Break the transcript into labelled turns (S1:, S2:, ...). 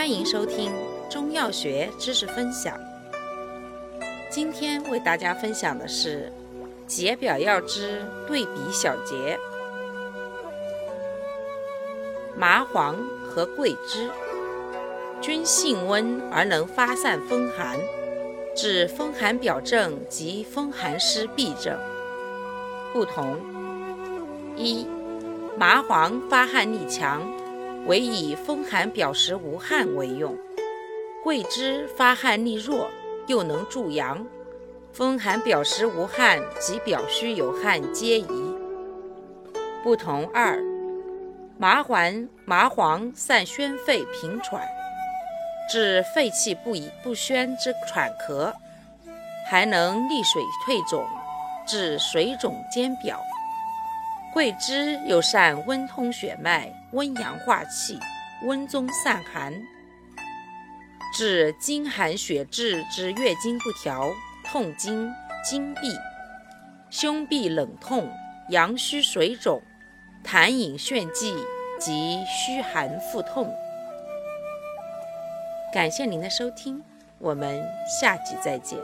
S1: 欢迎收听中药学知识分享。今天为大家分享的是解表药之对比小结：麻黄和桂枝，均性温而能发散风寒，治风寒表症及风寒湿痹症。不同：一、麻黄发汗力强。唯以风寒表实无汗为用，桂枝发汗力弱，又能助阳，风寒表实无汗及表虚有汗皆宜。不同二，麻黄麻黄散宣肺平喘，治肺气不已不宣之喘咳，还能利水退肿，治水肿兼表。桂枝又善温通血脉、温阳化气、温中散寒，治经寒血滞之月经不调、痛经、经闭、胸痹冷痛、阳虚水肿、痰饮眩悸及虚寒腹痛。感谢您的收听，我们下集再见。